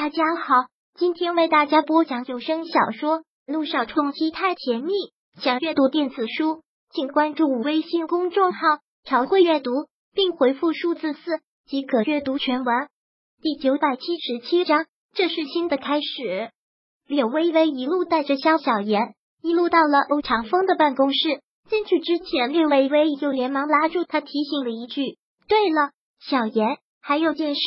大家好，今天为大家播讲有声小说《路上冲击太甜蜜》。想阅读电子书，请关注微信公众号“朝会阅读”，并回复数字四即可阅读全文。第九百七十七章，这是新的开始。柳微微一路带着肖小妍，一路到了欧长风的办公室。进去之前，柳微微就连忙拉住他，提醒了一句：“对了，小妍，还有件事。”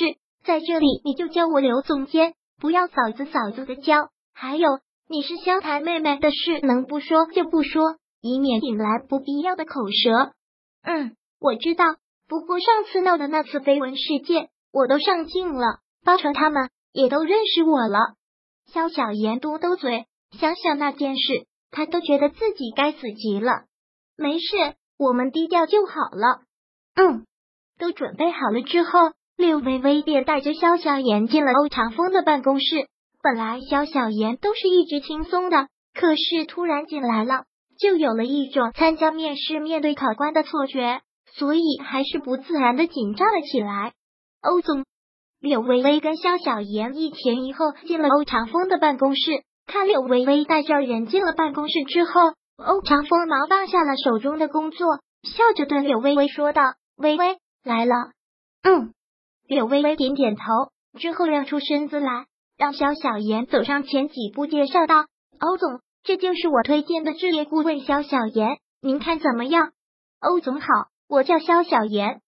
在这里，你就叫我刘总监，不要嫂子嫂子的叫。还有，你是萧台妹妹的事，能不说就不说，以免引来不必要的口舌。嗯，我知道。不过上次闹的那次绯闻事件，我都上镜了，包成他们也都认识我了。萧小言嘟嘟嘴，想想那件事，他都觉得自己该死极了。没事，我们低调就好了。嗯，都准备好了之后。柳微微便带着萧小言进了欧长风的办公室。本来萧小言都是一直轻松的，可是突然进来了，就有了一种参加面试面对考官的错觉，所以还是不自然的紧张了起来。欧总，柳微微跟萧小言一前一后进了欧长风的办公室。看柳微微带着人进了办公室之后，欧长风忙放下了手中的工作，笑着对柳微微说道：“微微来了。”嗯。柳微微点点头，之后让出身子来，让肖小妍走上前几步，介绍道：“欧总，这就是我推荐的置业顾问肖小妍，您看怎么样？”欧总好，我叫肖小妍。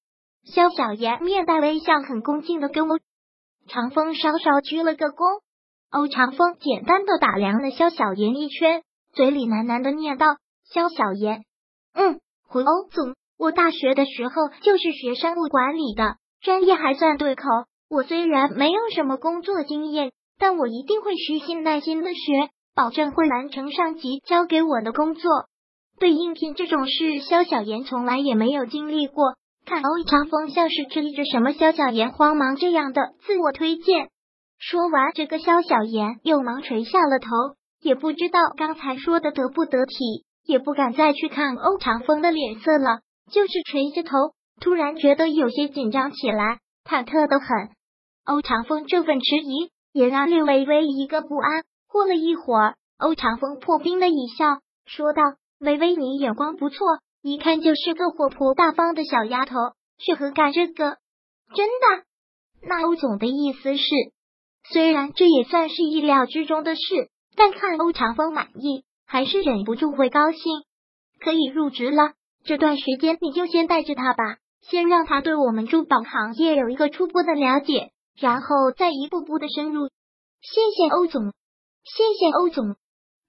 肖小妍面带微笑，很恭敬的跟欧长风稍稍鞠了个躬。欧长风简单的打量了肖小妍一圈，嘴里喃喃的念道：“肖小妍，嗯，回欧总，我大学的时候就是学商务管理的。”专业还算对口，我虽然没有什么工作经验，但我一定会虚心耐心的学，保证会完成上级交给我的工作。对应聘这种事，肖小妍从来也没有经历过。看欧长风像是质疑着什么，肖小妍慌忙这样的自我推荐。说完这个，肖小妍又忙垂下了头，也不知道刚才说的得不得体，也不敢再去看欧长风的脸色了，就是垂着头。突然觉得有些紧张起来，忐忑的很。欧长风这份迟疑也让略微微一个不安。过了一会儿，欧长风破冰的一笑，说道：“微微，你眼光不错，一看就是个活泼大方的小丫头，适合干这个。”真的？那欧总的意思是，虽然这也算是意料之中的事，但看欧长风满意，还是忍不住会高兴。可以入职了，这段时间你就先带着他吧。先让他对我们珠宝行业有一个初步的了解，然后再一步步的深入。谢谢欧总，谢谢欧总。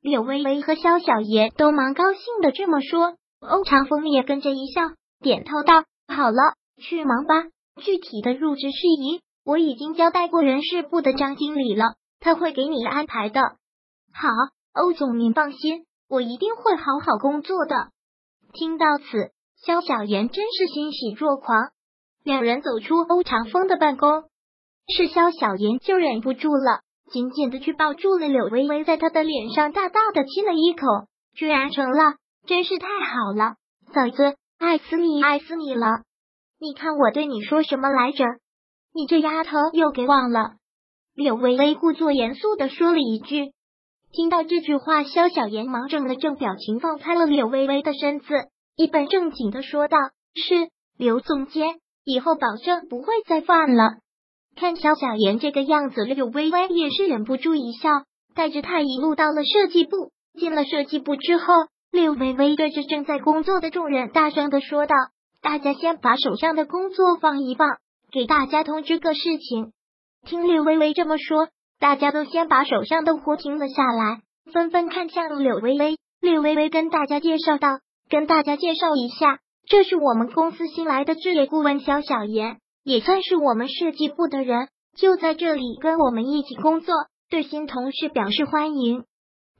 柳微微和肖小爷都蛮高兴的这么说，欧长风也跟着一笑，点头道：“好了，去忙吧。具体的入职事宜，我已经交代过人事部的张经理了，他会给你安排的。好，欧总您放心，我一定会好好工作的。”听到此。肖小妍真是欣喜若狂，两人走出欧长风的办公室，肖小妍就忍不住了，紧紧的去抱住了柳微微，在她的脸上大大的亲了一口，居然成了，真是太好了，嫂子，爱死你，爱死你了！你看我对你说什么来着？你这丫头又给忘了？柳微微故作严肃的说了一句。听到这句话，肖小妍忙正了正表情，放开了柳微微的身子。一本正经的说道：“是刘总监，以后保证不会再犯了。”看肖小妍这个样子，柳微微也是忍不住一笑，带着他一路到了设计部。进了设计部之后，柳微微对着正在工作的众人大声的说道：“大家先把手上的工作放一放，给大家通知个事情。”听柳微微这么说，大家都先把手上的活停了下来，纷纷看向柳微微。柳微微跟大家介绍道。跟大家介绍一下，这是我们公司新来的置业顾问肖小妍，也算是我们设计部的人，就在这里跟我们一起工作，对新同事表示欢迎。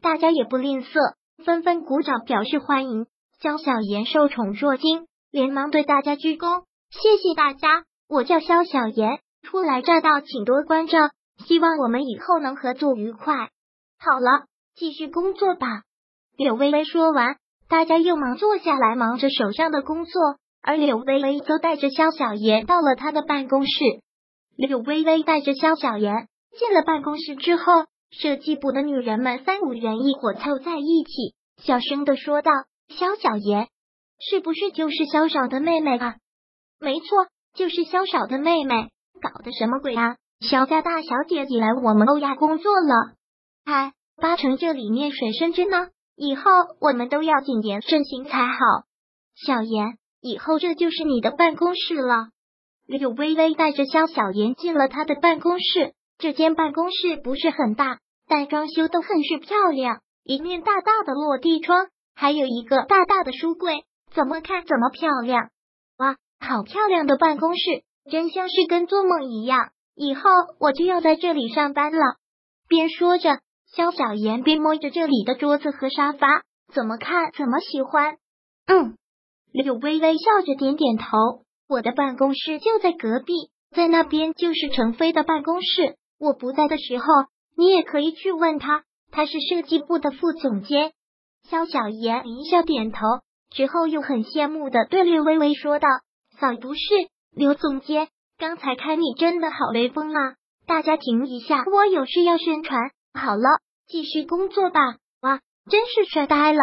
大家也不吝啬，纷纷鼓掌表示欢迎。肖小妍受宠若惊，连忙对大家鞠躬，谢谢大家，我叫肖小妍，初来乍到，请多关照，希望我们以后能合作愉快。好了，继续工作吧。柳微微说完。大家又忙坐下来，忙着手上的工作，而柳微微则带着肖小妍到了他的办公室。柳微微带着肖小妍进了办公室之后，设计部的女人们三五人一伙凑在一起，小声的说道：“肖小妍，是不是就是萧少的妹妹啊？”“没错，就是萧少的妹妹。”“搞的什么鬼啊？萧家大小姐也来我们欧亚工作了？”“哎，八成这里面水深着呢，以后我们都要谨言慎行才好。”“小妍，以后这就是你的办公室了。”柳微微带着萧小妍进了他的办公室。这间办公室不是很大，但装修都很是漂亮。一面大大的落地窗，还有一个大大的书柜，怎么看怎么漂亮。哇，好漂亮的办公室，真像是跟做梦一样。以后我就要在这里上班了。边说着，肖小妍边摸着这里的桌子和沙发，怎么看怎么喜欢。嗯，柳微微笑着点点头。我的办公室就在隔壁，在那边就是程飞的办公室。我不在的时候，你也可以去问他，他是设计部的副总监。肖小妍一笑点头，之后又很羡慕的对略微微说道：“嫂不是刘总监，刚才看你真的好威风啊！大家停一下，我有事要宣传。好了，继续工作吧。哇，真是帅呆了！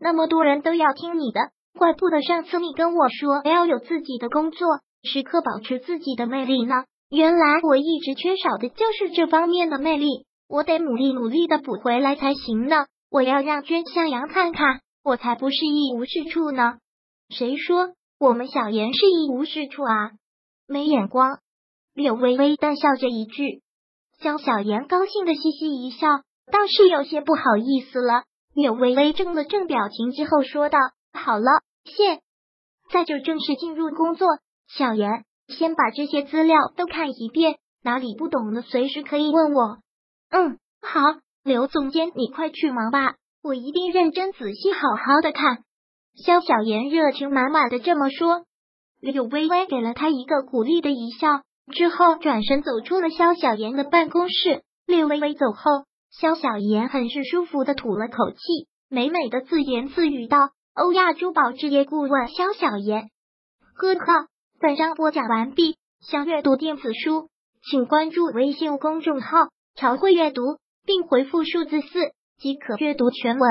那么多人都要听你的，怪不得上次你跟我说要有自己的工作，时刻保持自己的魅力呢。”原来我一直缺少的就是这方面的魅力，我得努力努力的补回来才行呢。我要让娟向阳看看，我才不是一无是处呢。谁说我们小妍是一无是处啊？没眼光。柳微微淡笑着一句，肖小妍高兴的嘻嘻一笑，倒是有些不好意思了。柳微微正了正表情之后说道：“好了，现在就正式进入工作，小妍。”先把这些资料都看一遍，哪里不懂的随时可以问我。嗯，好，刘总监，你快去忙吧，我一定认真仔细好好的看。肖小妍热情满满的这么说。柳微微给了他一个鼓励的一笑，之后转身走出了肖小妍的办公室。略微微走后，肖小妍很是舒服的吐了口气，美美的自言自语道：“欧亚珠宝置业顾问肖小妍，呵呵。”本章播讲完毕，想阅读电子书，请关注微信公众号“朝会阅读”，并回复数字四即可阅读全文。